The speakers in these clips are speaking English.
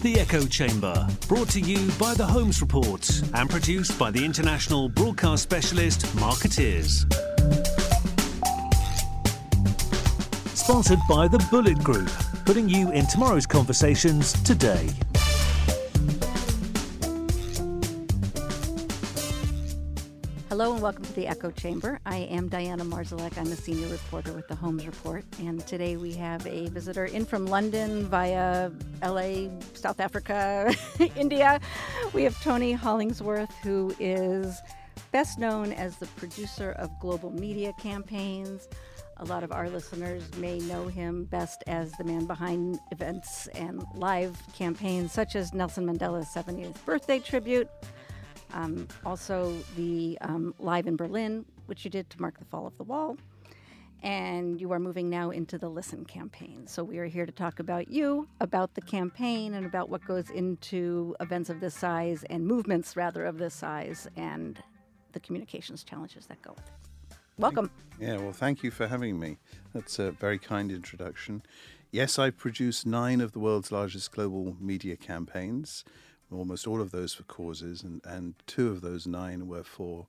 The Echo Chamber, brought to you by the Holmes Report and produced by the international broadcast specialist Marketeers. Sponsored by the Bullet Group, putting you in tomorrow's conversations today. And welcome to the Echo Chamber. I am Diana Marszalek. I'm a senior reporter with the Holmes Report, and today we have a visitor in from London via LA, South Africa, India. We have Tony Hollingsworth, who is best known as the producer of global media campaigns. A lot of our listeners may know him best as the man behind events and live campaigns such as Nelson Mandela's 70th birthday tribute, um, also, the um, Live in Berlin, which you did to mark the fall of the wall. And you are moving now into the Listen campaign. So, we are here to talk about you, about the campaign, and about what goes into events of this size and movements, rather, of this size, and the communications challenges that go with it. Welcome. Yeah, well, thank you for having me. That's a very kind introduction. Yes, I've produced nine of the world's largest global media campaigns almost all of those for causes, and, and two of those nine were for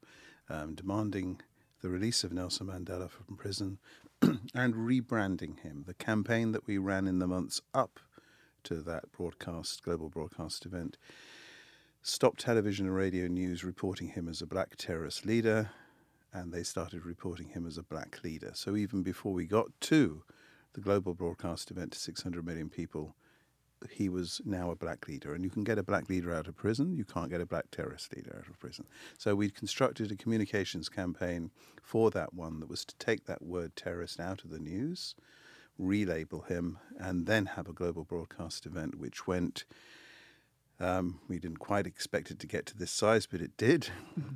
um, demanding the release of Nelson Mandela from prison and rebranding him. The campaign that we ran in the months up to that broadcast, global broadcast event, stopped television and radio news reporting him as a black terrorist leader, and they started reporting him as a black leader. So even before we got to the global broadcast event to 600 million people, he was now a black leader. And you can get a black leader out of prison, you can't get a black terrorist leader out of prison. So we constructed a communications campaign for that one that was to take that word terrorist out of the news, relabel him, and then have a global broadcast event which went. Um, we didn't quite expect it to get to this size, but it did,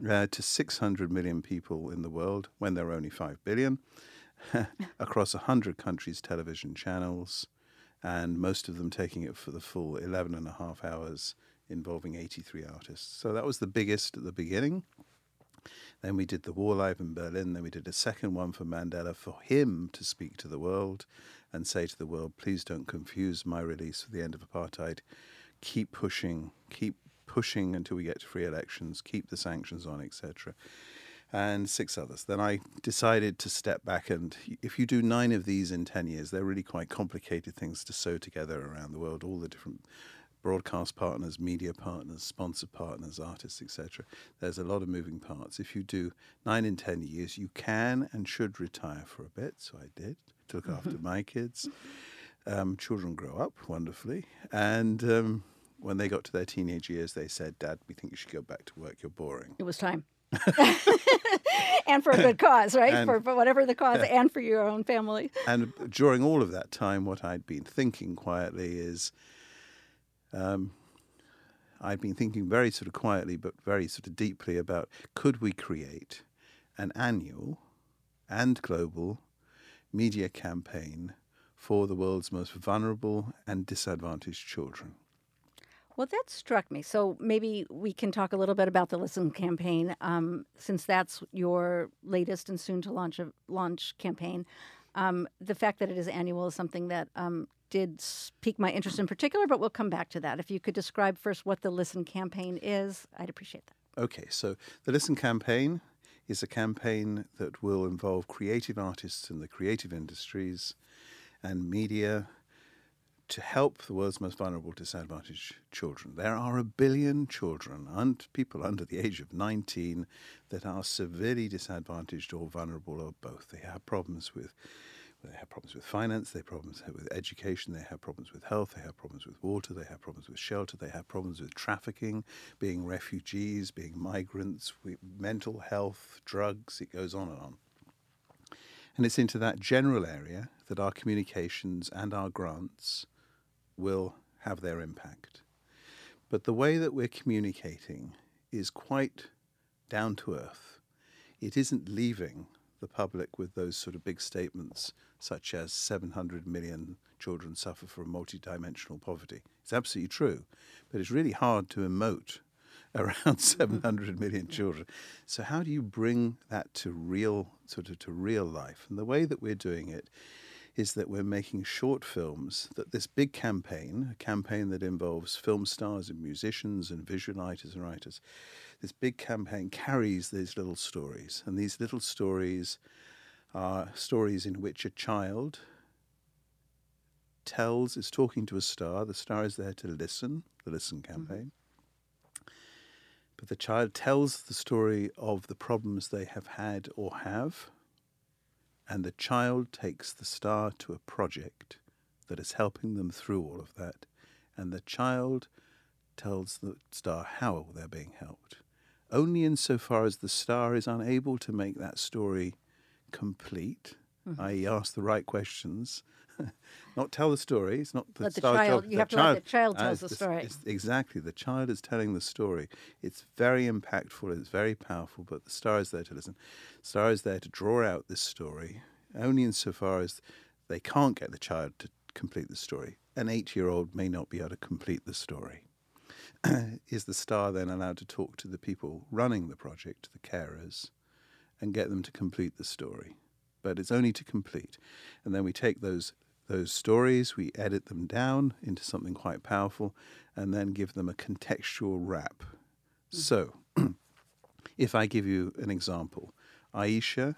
uh, to 600 million people in the world when there were only 5 billion, across 100 countries' television channels, and most of them taking it for the full 11 and a half hours involving 83 artists. So that was the biggest at the beginning. Then we did the Wall Live in Berlin. Then we did a second one for Mandela for him to speak to the world and say to the world, please don't confuse my release with the end of apartheid. Keep pushing, keep pushing until we get to free elections, keep the sanctions on, etc and six others. Then I decided to step back, and if you do nine of these in 10 years, they're really quite complicated things to sew together around the world, all the different broadcast partners, media partners, sponsor partners, artists, etc. There's a lot of moving parts. If you do nine in 10 years, you can and should retire for a bit. So I did, to look after my kids. Um, children grow up wonderfully. And um, when they got to their teenage years, they said, Dad, we think you should go back to work. You're boring. It was time. and for a good cause, right? And, for, for, whatever the cause, yeah. and for your own family. And during all of that time, what I'd been thinking quietly is, um, I'd been thinking very sort of quietly, but very sort of deeply about could we create an annual and global media campaign for the world's most vulnerable and disadvantaged children. Well, that struck me. So maybe we can talk a little bit about the Listen campaign, um, since that's your latest and soon to launch a launch campaign. Um, the fact that it is annual is something that um, did pique my interest in particular, but we'll come back to that. If you could describe first what the Listen campaign is, I'd appreciate that. Okay, so the Listen campaign is a campaign that will involve creative artists in the creative industries and media to help the world's most vulnerable disadvantaged children. There are a billion children and people under the age of 19 that are severely disadvantaged or vulnerable or both. They have problems with they have problems with finance, they have problems with education, they have problems with health, they have problems with water, they have problems with shelter, they have problems with trafficking, being refugees, being migrants, mental health, drugs, it goes on and on. And it's into that general area that our communications and our grants will have their impact. But the way that we're communicating is quite down to earth. It isn't leaving the public with those sort of big statements, such as 700 million children suffer from multidimensional poverty. It's absolutely true, but it's really hard to emote around mm-hmm. 700 million children. So how do you bring that to real, sort of to real life? And the way that we're doing it is that we're making short films. That this big campaign, a campaign that involves film stars and musicians and visual visualizers and writers, this big campaign carries these little stories, and these little stories are stories in which a child tells, is talking to a star. The star is there to listen, the Listen campaign. Mm-hmm. But the child tells the story of the problems they have had or have, and the child takes the star to a project that is helping them through all of that, and the child tells the star how they're being helped. Only insofar as the star is unable to make that story complete, mm-hmm. i.e., ask the right questions, not tell the story. It's not the, the child. Job. You have to let the child tells uh, the story. exactly, the child is telling the story. It's very impactful. It's very powerful. But the star is there to listen. The star is there to draw out this story only insofar as they can't get the child to complete the story. An eight-year-old may not be able to complete the story. is the star then allowed to talk to the people running the project, the carers, and get them to complete the story? But it's only to complete. And then we take those those stories, we edit them down into something quite powerful, and then give them a contextual wrap. Mm-hmm. So, if I give you an example, Aisha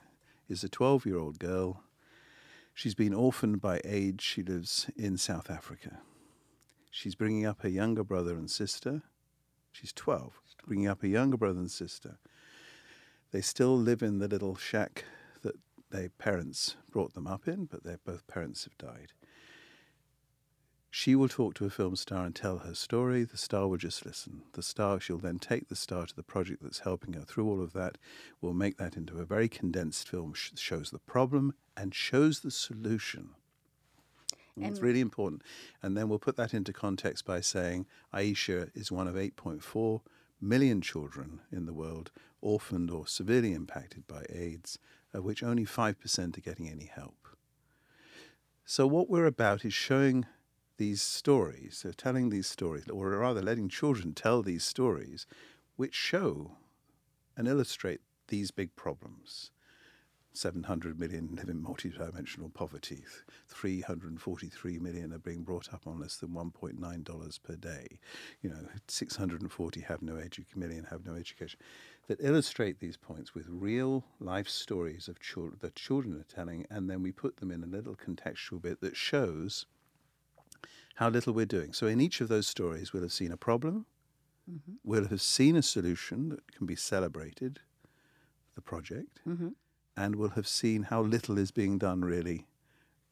is a 12 year old girl. She's been orphaned by age. She lives in South Africa. She's bringing up her younger brother and sister. She's 12, bringing up a younger brother and sister. They still live in the little shack their parents brought them up in, but their both parents have died. She will talk to a film star and tell her story. The star will just listen. The star, she'll then take the star to the project that's helping her through all of that. We'll make that into a very condensed film, sh- shows the problem and shows the solution. And it's really important. And then we'll put that into context by saying Aisha is one of 8.4 million children in the world orphaned or severely impacted by AIDS of which only 5% are getting any help. So, what we're about is showing these stories, so telling these stories, or rather letting children tell these stories, which show and illustrate these big problems. 700 million live in multidimensional poverty. 343 million are being brought up on less than $1.9 per day. You know, 640 have no edu- million have no education. That illustrate these points with real life stories of children that children are telling, and then we put them in a little contextual bit that shows how little we're doing. So in each of those stories, we'll have seen a problem, mm-hmm. we'll have seen a solution that can be celebrated, the project. Mm-hmm and will have seen how little is being done really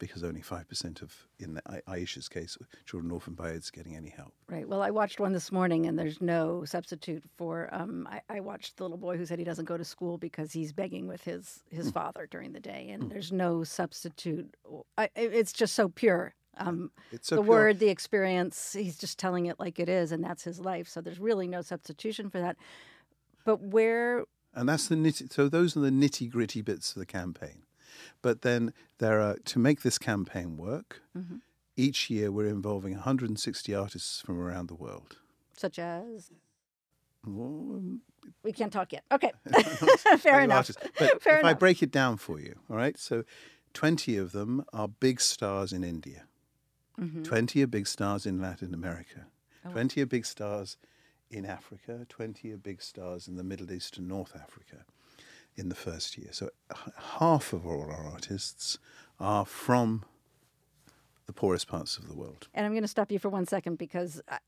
because only 5% of, in Aisha's case, children orphaned by AIDS getting any help. Right. Well, I watched one this morning, and there's no substitute for. Um, I, I, watched the little boy who said he doesn't go to school because he's begging with his, his mm. father during the day, and mm. there's no substitute. I, it's just so pure. Um, so the pure. word, the experience, he's just telling it like it is, and that's his life. So there's really no substitution for that. But where and that's the nitty, so those are the nitty gritty bits of the campaign. But then there are to make this campaign work. Mm-hmm. Each year we're involving 160 artists from around the world. Such as. Well, we can't talk yet. Okay, fair enough. But fair if enough. I break it down for you, all right. So, 20 of them are big stars in India. Mm-hmm. 20 are big stars in Latin America. Oh. 20 are big stars in Africa, 20 are big stars in the Middle East and North Africa in the first year. So half of all our artists are from the poorest parts of the world. And I'm going to stop you for one second because uh,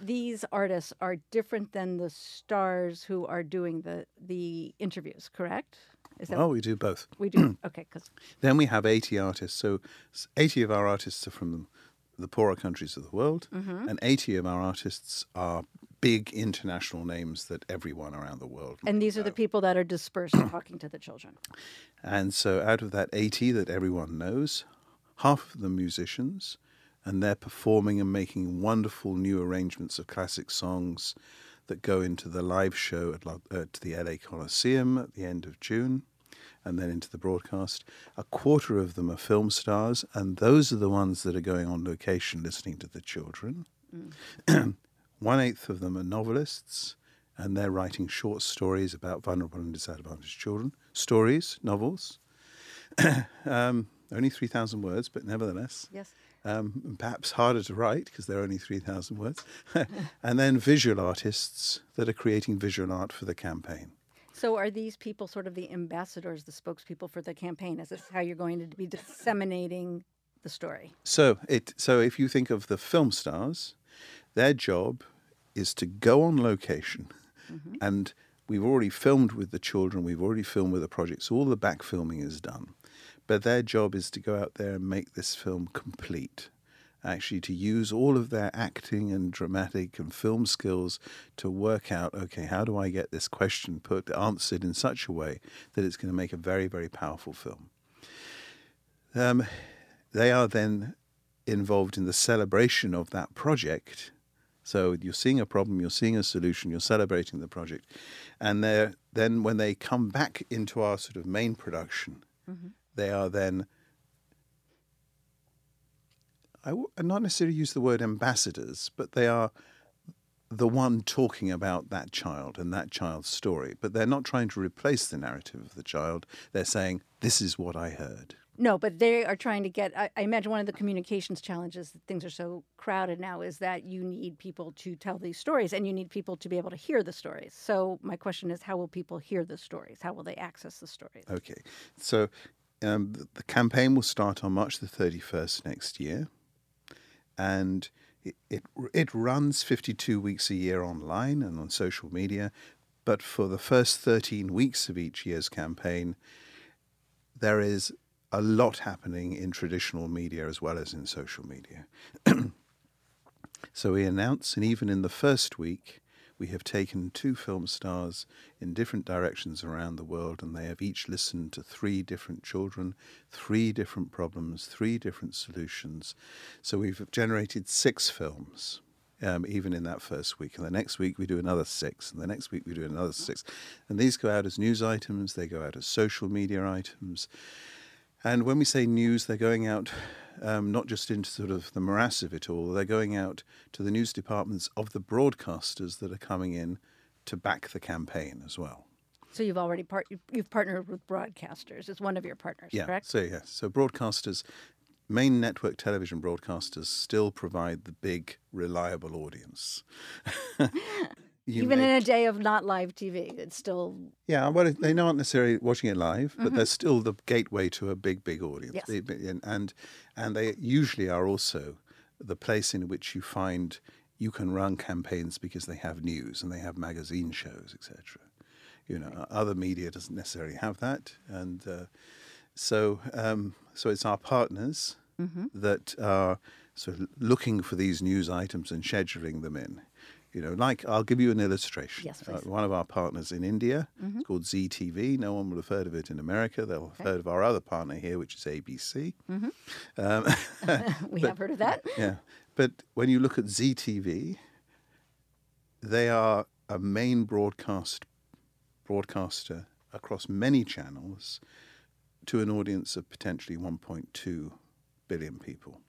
these artists are different than the stars who are doing the the interviews, correct? Is that well, we do both. We do. okay, because then we have 80 artists. So 80 of our artists are from the poorer countries of the world, mm-hmm. and 80 of our artists are big international names that everyone around the world. And these are the people that are dispersed talking to the children. And so, out of that 80 that everyone knows, half of them musicians, and they're performing and making wonderful new arrangements of classic songs that go into the live show at, at the LA Coliseum at the end of June and then into the broadcast. A quarter of them are film stars, and those are the ones that are going on location listening to the children. Mm. One eighth of them are novelists, and they're writing short stories about vulnerable and disadvantaged children. Stories, novels. um, only 3,000 words, but nevertheless. Yes. Um, perhaps harder to write because they're only 3,000 words. and then visual artists that are creating visual art for the campaign. So are these people sort of the ambassadors, the spokespeople for the campaign? Is this how you're going to be disseminating the story? So it so if you think of the film stars, their job is to go on location mm-hmm. and we've already filmed with the children, we've already filmed with the project, so all the back filming is done. But their job is to go out there and make this film complete. Actually, to use all of their acting and dramatic and film skills to work out, okay, how do I get this question put answered in such a way that it's going to make a very, very powerful film. Um, they are then involved in the celebration of that project. So you're seeing a problem, you're seeing a solution, you're celebrating the project, and then when they come back into our sort of main production, mm-hmm. they are then. I w- not necessarily use the word ambassadors, but they are the one talking about that child and that child's story. But they're not trying to replace the narrative of the child. They're saying, "This is what I heard." No, but they are trying to get. I, I, imagine one of the communications challenges that things are so crowded now is that you need people to tell these stories and you need people to be able to hear the stories. So, my question is how will people hear the stories? How will they access the stories? Okay. So, um, the, campaign will start on March the 31st next year. And it, it, it runs 52 weeks a year online and on social media. But for the first 13 weeks of each year's campaign, there is a lot happening in traditional media as well as in social media. so we announce, and even in the first week, we have taken two film stars in different directions around the world, and they have each listened to three different children, three different problems, three different solutions. So we've generated six films. Um, even in that first week. And the next week we do another six, and the next week we do another six. And these go out as news items, they go out as social media items. And when we say news, they're going out um, not just into sort of the morass of it all, they're going out to the news departments of the broadcasters that are coming in to back the campaign as well. So you've already part you've partnered with broadcasters. It's one of your partners, yeah, correct? So yes, so broadcasters, main network television broadcasters still provide the big reliable audience. Even in a day of not live TV, it's still yeah. Well, they're not necessarily watching it live, but mm-hmm. they're still the gateway to a big, big audience. Yes. They, and and they usually are also the place in which you find you can run campaigns because they have news and they have magazine shows, etc. You know, right. other media doesn't necessarily have that, and uh, so um, so it's our partners mm-hmm. that are sort of looking for these news items and scheduling them in. You know, like I'll give you an illustration. Yes, uh, one of our partners in India, mm-hmm. it's called Zee TV. No one would have heard of it in America. They'll have okay. heard of our other partner here, which is ABC. Mm-hmm. Um, we but, have heard of that. Yeah, but when you look at Zee TV, they are a main broadcast broadcaster across many channels to an audience of potentially 1.2 billion people.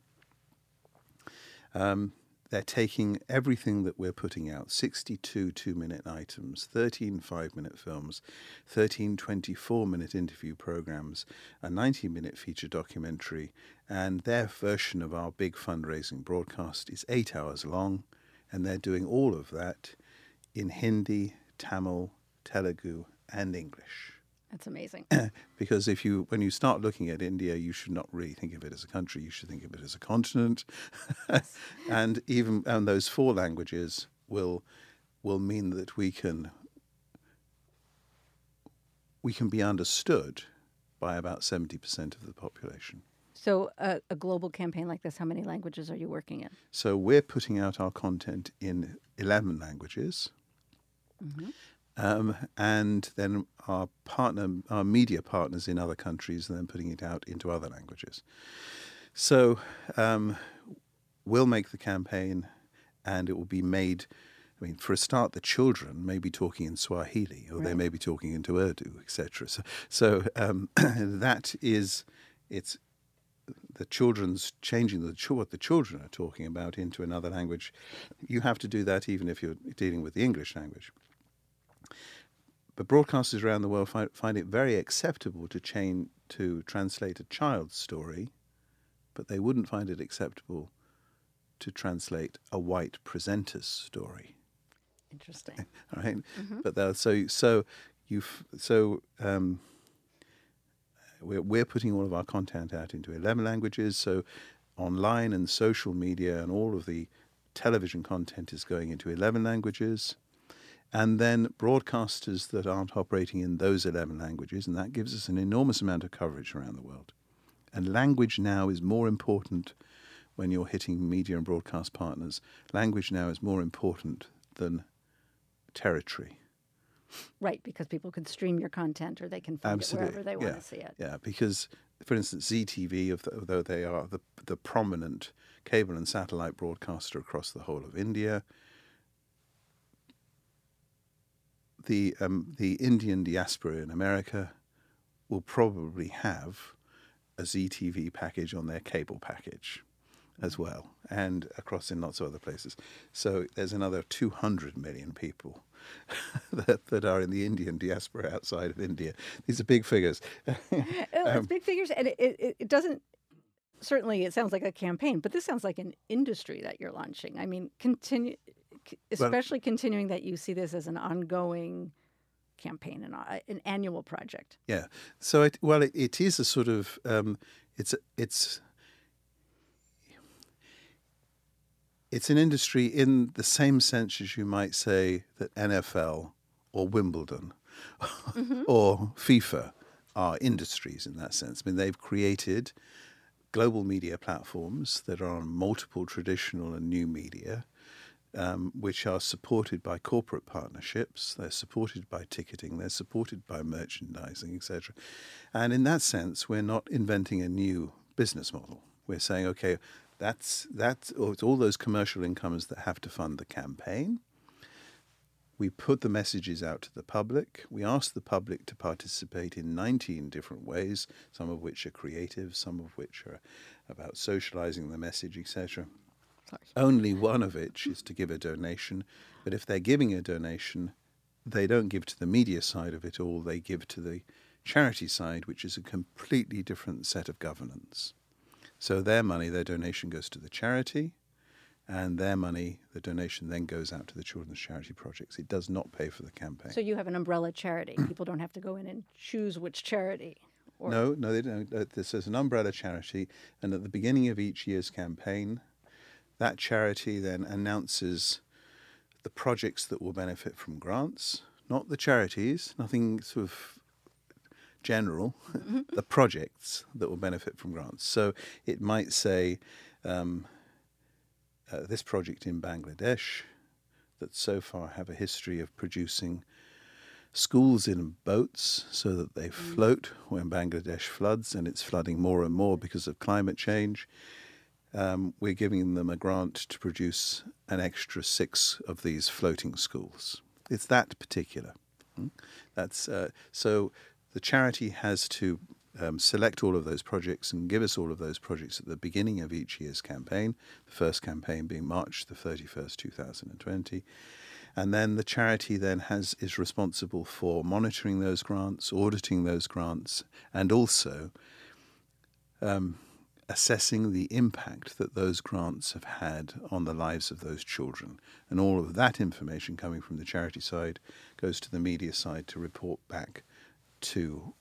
Um, they're taking everything that we're putting out 62 two minute items, 13 five minute films, 13 24 minute interview programs, a 90 minute feature documentary, and their version of our big fundraising broadcast is eight hours long, and they're doing all of that in Hindi, Tamil, Telugu, and English. That's amazing. because if you, when you start looking at India, you should not really think of it as a country. You should think of it as a continent, and even and those four languages will will mean that we can we can be understood by about seventy percent of the population. So, uh, a global campaign like this, how many languages are you working in? So, we're putting out our content in 11 languages. Mm-hmm. Um, and then our partner, our media partners in other countries, and then putting it out into other languages. So um, we'll make the campaign, and it will be made. I mean, for a start, the children may be talking in Swahili, or right. they may be talking into Urdu, etc. So, so um, that is, it's the children's changing the what the children are talking about into another language. You have to do that even if you're dealing with the English language. But broadcasters around the world find, find it very acceptable to chain to translate a child's story, but they wouldn't find it acceptable to translate a white presenter's story. Interesting. right? But they'll- so so you so um, we're we're putting all of our content out into eleven languages. So online and social media and all of the television content is going into eleven languages. And then broadcasters that aren't operating in those 11 languages, and that gives us an enormous amount of coverage around the world. And language now is more important when you're hitting media and broadcast partners. Language now is more important than territory. Right, because people can stream your content or they can find Absolutely. it wherever they yeah. want to see it. Yeah, because, for instance, Zee TV, although they are the, the prominent cable and satellite broadcaster across the whole of India, the, um, the Indian diaspora in America will probably have a Zee TV package on their cable package as well, and across in lots of other places. So there's another 200 million people that, that are in the Indian diaspora outside of India. These are big figures. Oh, it's big figures, and it, it, it doesn't. Certainly, it sounds like a campaign, but this sounds like an industry that you're launching. I mean, continue, especially continuing that you see this as an ongoing campaign and uh, an annual project. Yeah. So it well, it, it is a sort of um, it's it's it's an industry in the same sense as you might say that NFL or Wimbledon or FIFA are industries in that sense. I mean, they've created global media platforms that are on multiple traditional and new media um, which are supported by corporate partnerships, they're supported by ticketing, they're supported by merchandising, etc. And in that sense, we're not inventing a new business model. We're saying, okay, that's that's all those commercial incomes that have to fund the campaign. We put the messages out to the public. We ask the public to participate in 19 different ways, some of which are creative, some of which are about socializing the message, etc. Only one of which is to give a donation. But if they're giving a donation, they don't give to the media side of it all, they give to the charity side, which is a completely different set of governance. So their money, their donation goes to the charity, and their money, the donation then goes out to the children's charity projects. It does not pay for the campaign. So you have an umbrella charity. People don't have to go in and choose which charity. Or, No, no, they don't. Uh, This is an umbrella charity, and at the beginning of each year's campaign, that charity then announces the projects that will benefit from grants, not the charities, nothing sort of general, the projects that will benefit from grants. So it might say um, uh, this project in Bangladesh that so far have a history of producing schools in boats so that they float when Bangladesh floods, and it's flooding more and more because of climate change. Um, we're giving them a grant to produce an extra six of these floating schools. It's that particular. mm. That's uh, so. The charity has to um, select all of those projects and give us all of those projects at the beginning of each year's campaign. The first campaign being March the thirty first, two thousand and twenty and then the charity then has is responsible for monitoring those grants, auditing those grants, and also um, assessing the impact that those grants have had on the lives of those children. And all of that information coming from the charity side goes to the media side to report back to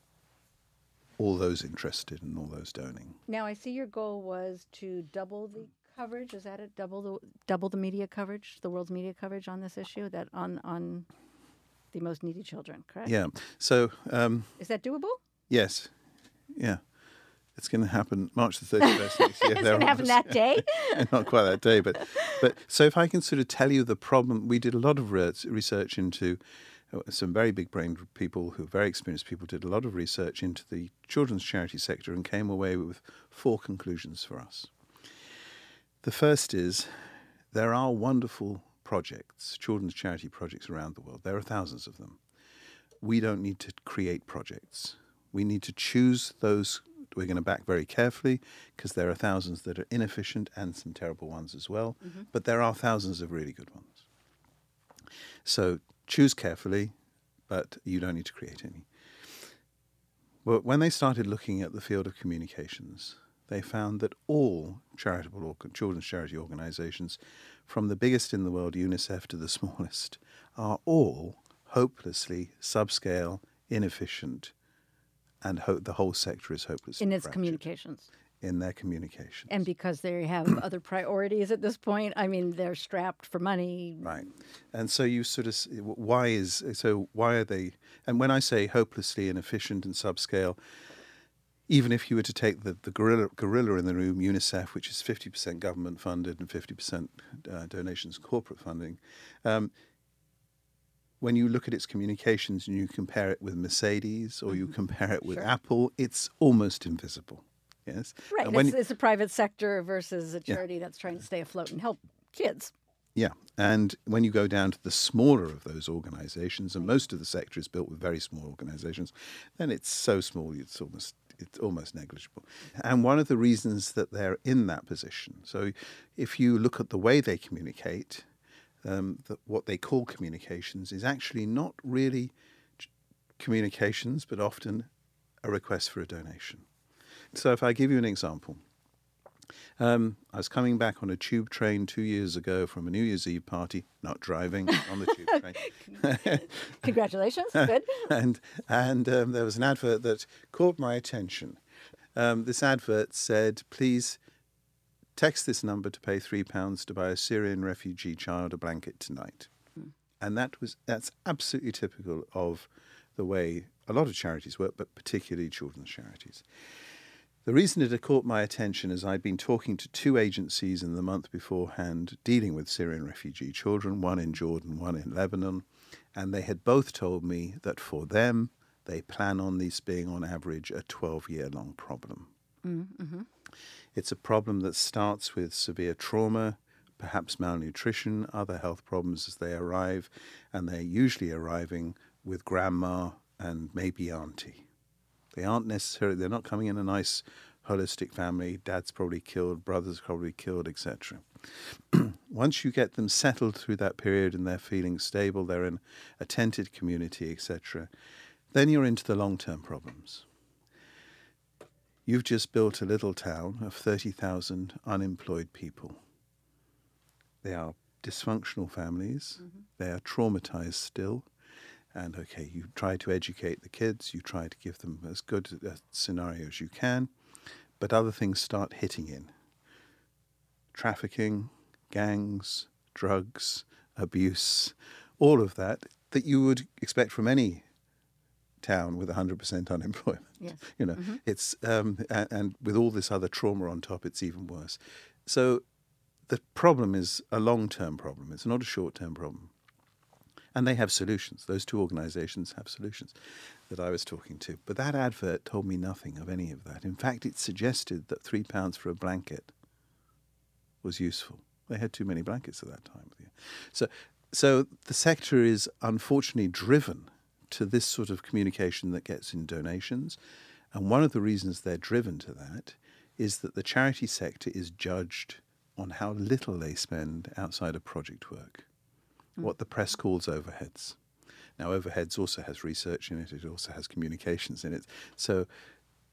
all those interested and all those donating. Now I see your goal was to double the coverage. Is that it? Double the double the media coverage, the world's media coverage on this issue that on on the most needy children. Correct? Yeah. So um, Is that doable? yes, yeah. It's going to happen March the 31st next year. It's going to happen that day. not quite that day, but but so if I can sort of tell you the problem, we did a lot of research into uh, some very big brained people who are very experienced people did a lot of research into the children's charity sector and came away with four conclusions for us. The first is there are wonderful projects, children's charity projects around the world. There are thousands of them. We don't need to create projects. We need to choose those we're going to back very carefully because there are thousands that are inefficient and some terrible ones as well. Mm-hmm. But there are thousands of really good ones. So choose carefully, but you don't need to create any. But when they started looking at the field of communications, they found that all charitable or children's charity organizations, from the biggest in the world, UNICEF, to the smallest, are all hopelessly subscale, inefficient, and ho- the whole sector is hopelessly in its fractured communications. in their communications. And because they have other priorities at this point, I mean, they're strapped for money. Right, and so you sort of why is so why are they? And when I say hopelessly inefficient and subscale, even if you were to take the the gorilla gorilla in the room, UNICEF, which is fifty percent government funded and fifty percent uh, donations, corporate funding. Um, when you look at its communications and you compare it with Mercedes or you mm-hmm. compare it with Sure. Apple, it's almost invisible. Yes, Right. When It's, it's a private sector versus a charity that's trying to stay afloat and help kids. Yeah, and when you go down to the smaller of those organisations, and mm-hmm. most of the sector is built with very small organisations, then it's so small it's almost it's almost negligible. And one of the reasons that they're in that position, so if you look at the way they communicate, um, that what they call communications is actually not really communications, but often a request for a donation. So if I give you an example. Um, I was coming back on a tube train two years ago from a New Year's Eve party, not driving on the tube train. Congratulations. Good. and and um, there was an advert that caught my attention. Um, this advert said, "Please text this number to pay three pounds to buy a Syrian refugee child a blanket tonight." Hmm. And that was that's absolutely typical of the way a lot of charities work, but particularly children's charities. The reason it had caught my attention is I'd been talking to two agencies in the month beforehand dealing with Syrian refugee children, one in Jordan, one in Lebanon, and they had both told me that for them, they plan on this being on average a 12 year long problem. Mm, mm-hmm. It's a problem that starts with severe trauma, perhaps malnutrition, other health problems as they arrive, and they're usually arriving with grandma and maybe auntie. They aren't necessarily, they're not coming in a nice holistic family. Dad's probably killed, brother's probably killed, etc. Once you get them settled through that period and they're feeling stable, they're in a tented community, etc., then you're into the long term problems. You've just built a little town of 30,000 unemployed people. They are dysfunctional families, mm-hmm. they are traumatized still. And okay, you try to educate the kids, you try to give them as good a scenario as you can, but other things start hitting in. Trafficking, gangs, drugs, abuse, all of that that you would expect from any town with 100% unemployment. Yes. You know, it's um, and, and with all this other trauma on top, it's even worse. So the problem is a long-term problem. It's not a short-term problem. And they have solutions. Those two organizations have solutions that I was talking to. But that advert told me nothing of any of that. In fact, it suggested that three pounds for a blanket was useful. They had too many blankets at that time. So, so the sector is unfortunately driven to this sort of communication that gets in donations. And one of the reasons they're driven to that is that the charity sector is judged on how little they spend outside of project work, mm. what the press calls overheads. Now, overheads also has research in it, it also has communications in it. So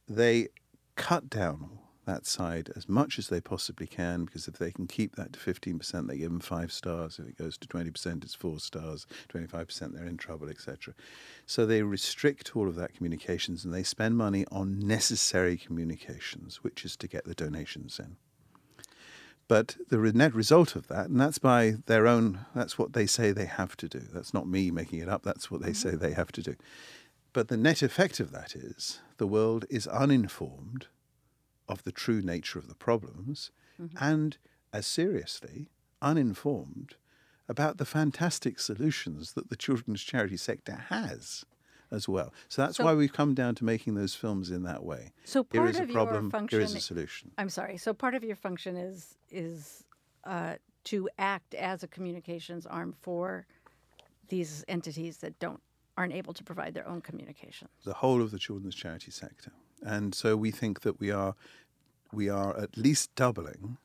they cut down that side as much as they possibly can because if they can keep that to 15%, they give them five stars. If it goes to 20%, it's four stars. 25%, they're in trouble, etc. So they restrict all of that communications and they spend money on necessary communications, which is to get the donations in. But the net result of that, and that's by their own, that's what they say they have to do. That's not me making it up, that's what they mm-hmm. say they have to do. But the net effect of that is the world is uninformed of the true nature of the problems and, as seriously, uninformed about the fantastic solutions that the children's charity sector has as well. So that's So- why we've come down to making those films in that way. So Here part is a problem, your function here is a solution. I'm sorry. So part of your function is is uh, to act as a communications arm for these entities that don't aren't able to provide their own communication. the whole of the children's charity sector. And so we think that we are we are at least doubling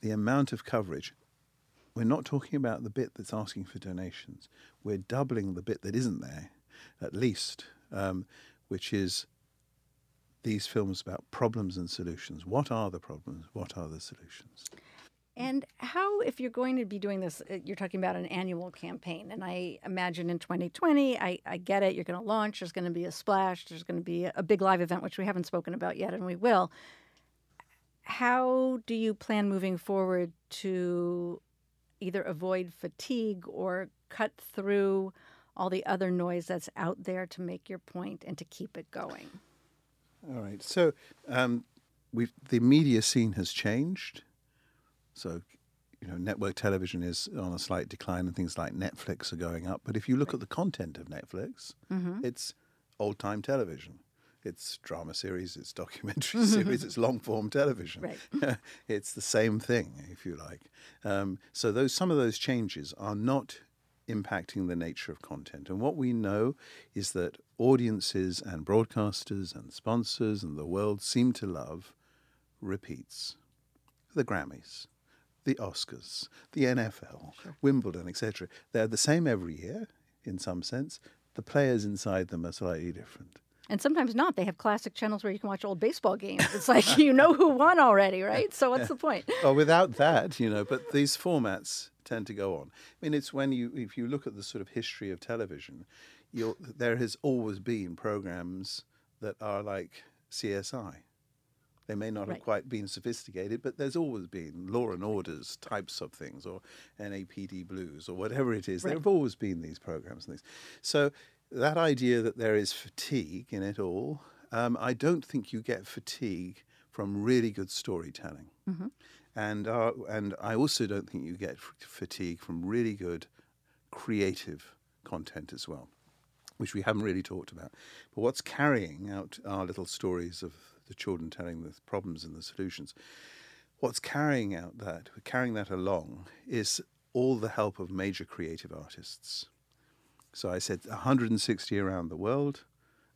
the amount of coverage. We're not talking about the bit that's asking for donations. We're doubling the bit that isn't there. at least, um, which is these films about problems and solutions. What are the problems? What are the solutions? And how, if you're going to be doing this, uh, you're talking about an annual campaign. And I imagine in 2020, I, I get it, you're going to launch, there's going to be a splash, there's going to be a big live event, which we haven't spoken about yet, and we will. How do you plan moving forward to either avoid fatigue or cut through all the other noise that's out there to make your point and to keep it going? All right. So um, we've, the media scene has changed. So, you know, network television is on a slight decline and things like Netflix are going up. But if you look right. at the content of Netflix, mm-hmm. it's old time television. It's drama series, it's documentary series, it's long form television. Right. it's the same thing, if you like. Um, so those some of those changes are not impacting the nature of content. And what we know is that audiences and broadcasters and sponsors and the world seem to love repeats. The Grammys, the Oscars, the NFL, sure. Wimbledon, etc. They're the same every year in some sense. The players inside them are slightly different. And sometimes not. They have classic channels where you can watch old baseball games. It's like you know who won already, right? So what's the point? well, without that, you know, but these formats tend to go on. I mean, it's when you if you look at the sort of history of television, there has always been programs that are like CSI. They may not right. have quite been sophisticated, but there's always been law and orders types of things, or NYPD Blues, or whatever it is. Right. There have always been these programs and things. So that idea that there is fatigue in it all, um, I don't think you get fatigue from really good storytelling. Mm-hmm. And, uh, and I also don't think you get f- fatigue from really good creative content as well, which we haven't really talked about. But what's carrying out our little stories of the children telling the problems and the solutions. What's carrying out that, carrying that along, is all the help of major creative artists. So I said 160 around the world,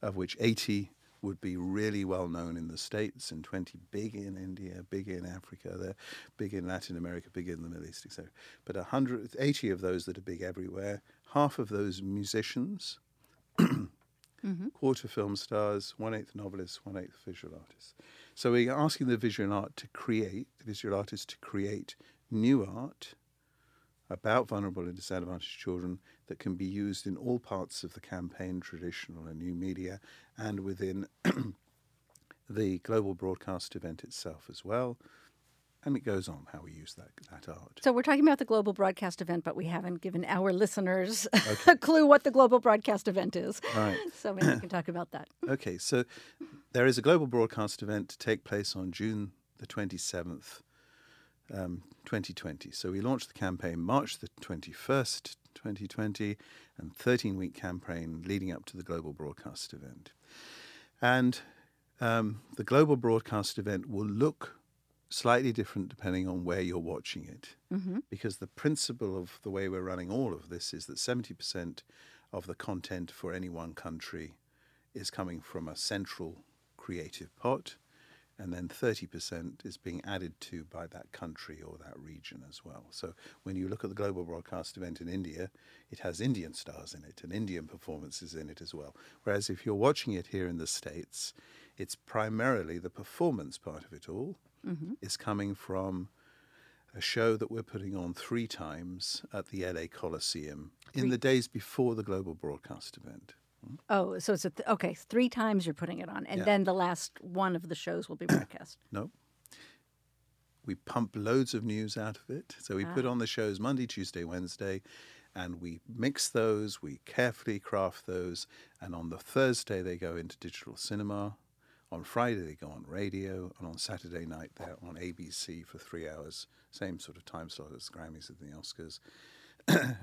of which 80 would be really well known in the States and 20 big in India, big in Africa, they're big in Latin America, big in the Middle East, etc. But 180 of those that are big everywhere, half of those musicians mm-hmm. quarter film stars, one eighth novelists, one eighth visual artists. So we're asking the visual art to create, the visual artists to create new art about vulnerable and disadvantaged children that can be used in all parts of the campaign, traditional and new media, and within the global broadcast event itself as well and it goes on how we use that, that art. So we're talking about the global broadcast event, but we haven't given our listeners okay. a clue what the global broadcast event is. Right. So maybe we can talk about that. Okay, so there is a global broadcast event to take place on June the 27th, um, 2020. So we launched the campaign March the 21st, 2020, and 13 week campaign leading up to the global broadcast event. And um, the global broadcast event will look slightly different depending on where you're watching it. Mm-hmm. Because the principle of the way we're running all of this is that 70% of the content for any one country is coming from a central creative pot, and then 30% is being added to by that country or that region as well. So when you look at the global broadcast event in India, it has Indian stars in it and Indian performances in it as well. Whereas if you're watching it here in the States, it's primarily the performance part of it all mm-hmm. is coming from a show that we're putting on three times at the LA Coliseum three. in the days before the global broadcast event. Oh, so it's a th- okay. Three times you're putting it on, and yeah. then the last one of the shows will be broadcast. no, we pump loads of news out of it. So we ah. put on the shows Monday, Tuesday, Wednesday, and we mix those. We carefully craft those, and on the Thursday they go into digital cinema. On Friday, they go on radio, and on Saturday night, they're on ABC for three hours, same sort of time slot as the Grammys and the Oscars,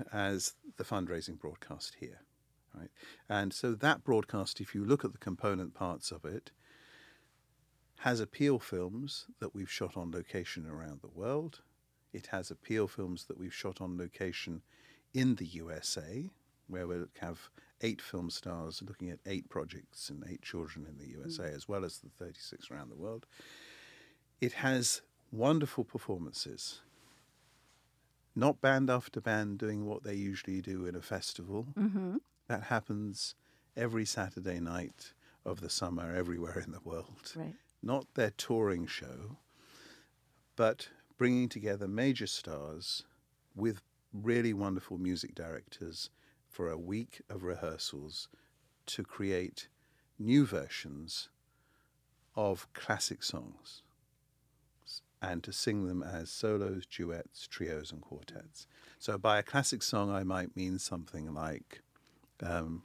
as the fundraising broadcast here. Right? And so that broadcast, if you look at the component parts of it, has appeal films that we've shot on location around the world. It has appeal films that we've shot on location in the USA, where we have eight film stars looking at eight projects and eight children in the USA, mm. as well as the 36 around the world. It has wonderful performances. Not band after band doing what they usually do in a festival. Mm-hmm. That happens every Saturday night of the summer everywhere in the world. Right. Not their touring show, but bringing together major stars with really wonderful music directors for a week of rehearsals to create new versions of classic songs and to sing them as solos, duets, trios, and quartets. So by a classic song, I might mean something like um,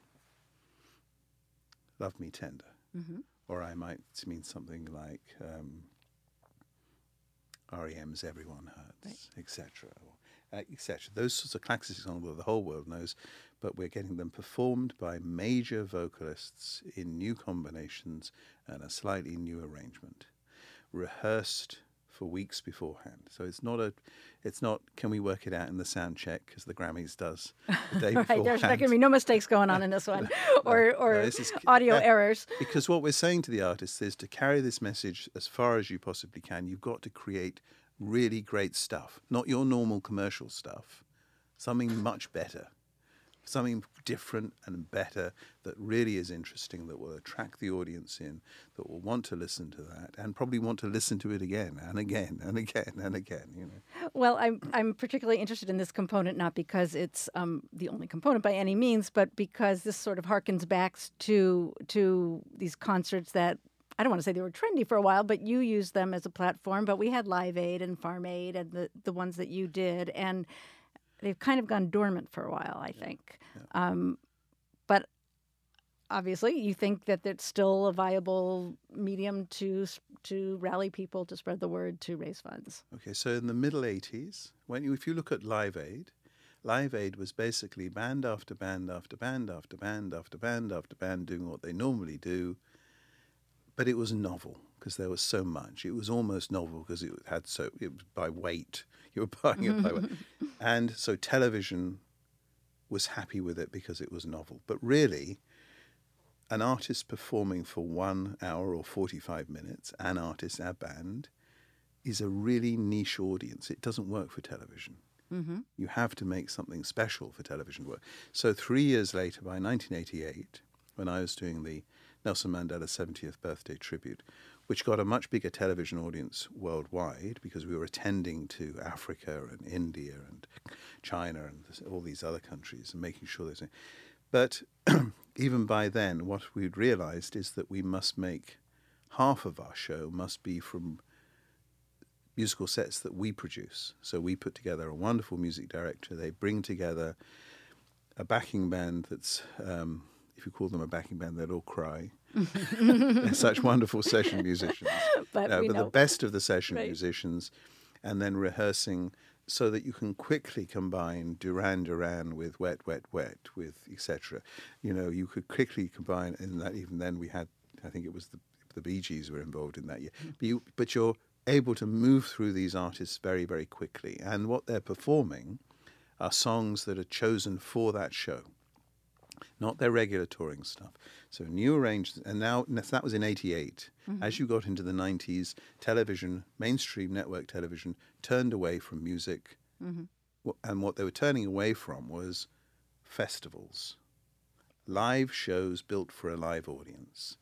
Love Me Tender, Mm-hmm. or I might mean something like um, REM's Everyone Hurts, etc. Uh, etc. Those sorts of classic songs that the whole world knows, but we're getting them performed by major vocalists in new combinations and a slightly new arrangement, rehearsed for weeks beforehand. So it's not a, it's not. Can we work it out in the sound check as the Grammys does the day Right. There's not going to be no mistakes going on in this one, or or no, this is- audio yeah. errors. Because what we're saying to the artists is to carry this message as far as you possibly can, you've got to create really great stuff, not your normal commercial stuff, something much better, something different and better that really is interesting, that will attract the audience in, that will want to listen to that, and probably want to listen to it again and again and again and again. You know. Well, I'm I'm particularly interested in this component not because it's um, the only component by any means, but because this sort of harkens back to to these concerts that I don't want to say they were trendy for a while, but you used them as a platform. But we had Live Aid and Farm Aid and the the ones that you did, and they've kind of gone dormant for a while, I think. Um, but obviously, you think that it's still a viable medium to to rally people, to spread the word, to raise funds. Okay, so in the middle 80s, when you, if you look at Live Aid, Live Aid was basically band after band after band after band after band after band doing what they normally do, but it was novel because there was so much. It was almost novel because it had so it was by weight. You were buying it by weight, and so television was happy with it because it was novel. But really, an artist performing for one hour or forty-five minutes, an artist, a band, is a really niche audience. It doesn't work for television. Mm-hmm. You have to make something special for television to work. So three years later, by 1988, when I was doing the Nelson Mandela 70th birthday tribute, which got a much bigger television audience worldwide because we were attending to Africa and India and China and this- all these other countries and making sure there's. But even by then, what we'd realized is that we must make half of our show must be from musical sets that we produce. So we put together a wonderful music director. They bring together a backing band that's, um, if you call them a backing band, they'd all cry. They're such wonderful session musicians. But No, we but know. the best of the session Right. musicians, and then rehearsing so that you can quickly combine Duran Duran with Wet Wet Wet with etc. You know, you could quickly combine, and that even then we had, I think it was the the Bee Gees were involved in that year. Mm-hmm. But you, but you're able to move through these artists very very quickly, and what they're performing are songs that are chosen for that show not their regular touring stuff. So new arrangements, and now that was in '88. Mm-hmm. As you got into the '90s, television, mainstream network television, turned away from music, mm-hmm. Wh- and what they were turning away from was festivals, live shows built for a live audience.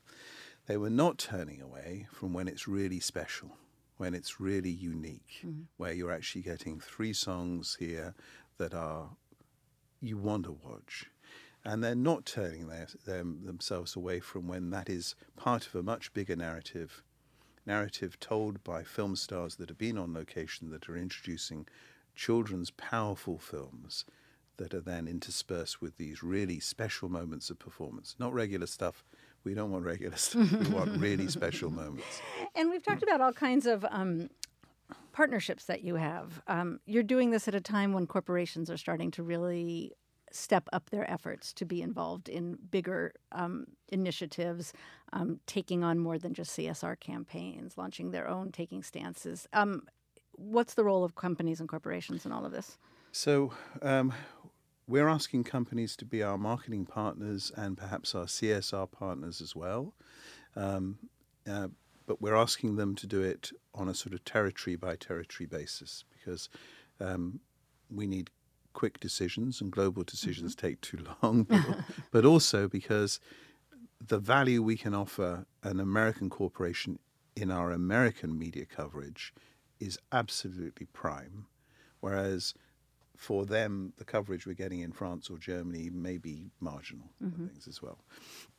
They were not turning away from when it's really special, when it's really unique, mm-hmm. where you're actually getting three songs here that are you want to watch. And they're not turning their, them, themselves away from when that is part of a much bigger narrative, narrative told by film stars that have been on location that are introducing children's powerful films that are then interspersed with these really special moments of performance. Not regular stuff. We don't want regular stuff. we want really special moments. And we've talked about all kinds of um, partnerships that you have. Um, you're doing this at a time when corporations are starting to really step up their efforts to be involved in bigger um, initiatives, um, taking on more than just CSR campaigns, launching their own, taking stances. Um, what's the role of companies and corporations in all of this? So um, we're asking companies to be our marketing partners and perhaps our CSR partners as well. Um, uh, but we're asking them to do it on a sort of territory by territory basis because um, we need quick decisions, and global decisions mm-hmm. take too long, but, but also because the value we can offer an American corporation in our American media coverage is absolutely prime, whereas for them, the coverage we're getting in France or Germany may be marginal mm-hmm. things as well.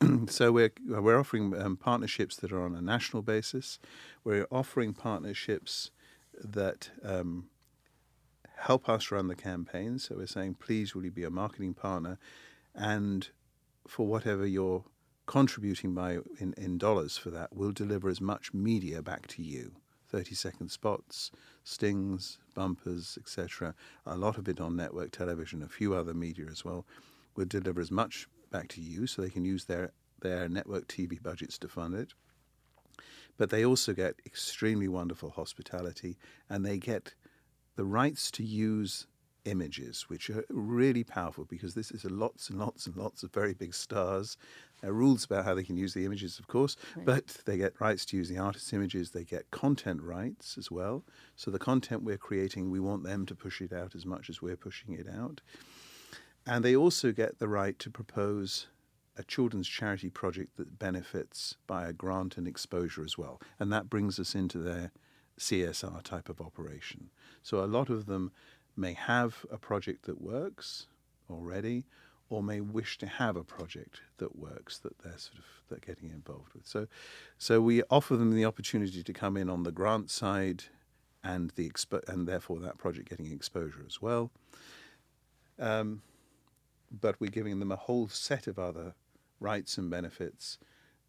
so we're we're offering um, partnerships that are on a national basis. We're offering partnerships that um, help us run the campaign. So we're saying, please, will you be a marketing partner, and for whatever you're contributing by in, in dollars for that, we'll deliver as much media back to you. 30 second spots, stings, bumpers, etc. A lot of it on network television, a few other media as well, We'll deliver as much back to you so they can use their, their network TV budgets to fund it. But they also get extremely wonderful hospitality and they get the rights to use images, which are really powerful because this is lots and lots and lots of very big stars. There are rules about how they can use the images, of course, right. but they get rights to use the artist's images. They get content rights as well. So the content we're creating, we want them to push it out as much as we're pushing it out. And they also get the right to propose a children's charity project that benefits by a grant and exposure as well. And that brings us into their CSR type of operation. So a lot of them may have a project that works already or may wish to have a project that works that they're sort of they're getting involved with. So, so we offer them the opportunity to come in on the grant side, and the expo- and therefore that project getting exposure as well. Um, but we're giving them a whole set of other rights and benefits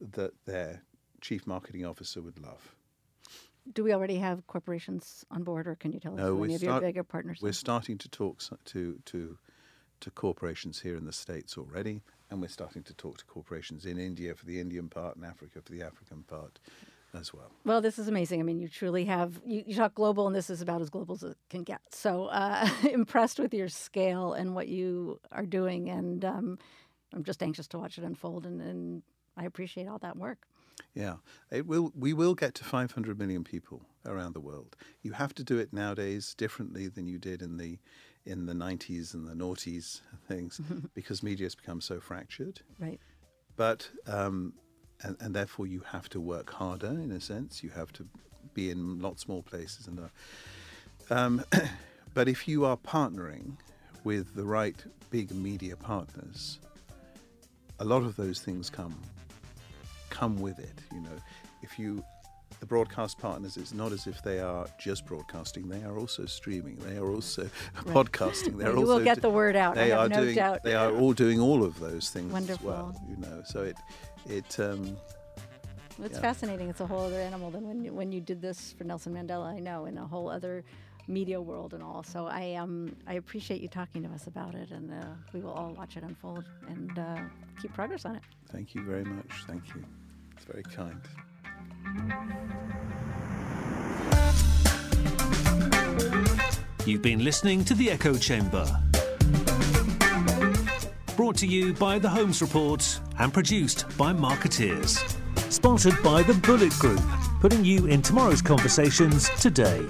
that their chief marketing officer would love do we already have corporations on board, or can you tell us no, any of your bigger partners? We're starting to talk to to to corporations here in the states already, and we're starting to talk to corporations in India for the Indian part and Africa for the African part as well. Well, this is amazing. I mean, you truly have you, you talk global, and this is about as global as it can get. So uh, impressed with your scale and what you are doing, and um, I'm just anxious to watch it unfold. And, and I appreciate all that work. Yeah, it will. We will get to 500 million people around the world. You have to do it nowadays differently than you did in the in the 90s and the noughties things because media has become so fractured. Right. But um, and, and therefore you have to work harder in a sense. You have to be in lots more places and. Uh, um, but if you are partnering with the right big media partners, a lot of those things come come with it. You know, if you the broadcast partners, it's not as if they are just broadcasting; they are also streaming, they are also right. podcasting. They're well, you also will get do- the word out. They are no doing. Doubt. They are all doing all of those things Wonderful. as well. You know, so it it. Um, it's yeah. fascinating. It's a whole other animal than when you, when you did this for Nelson Mandela. I know in a whole other media world and all. So I um I appreciate you talking to us about it, and uh, we will all watch it unfold and uh, keep progress on it. Thank you very much. Thank you. It's very kind. You've been listening to The Echo Chamber. Brought to you by The Holmes Report and produced by Marketeers. Sponsored by The Bulleit Group, putting you in tomorrow's conversations today.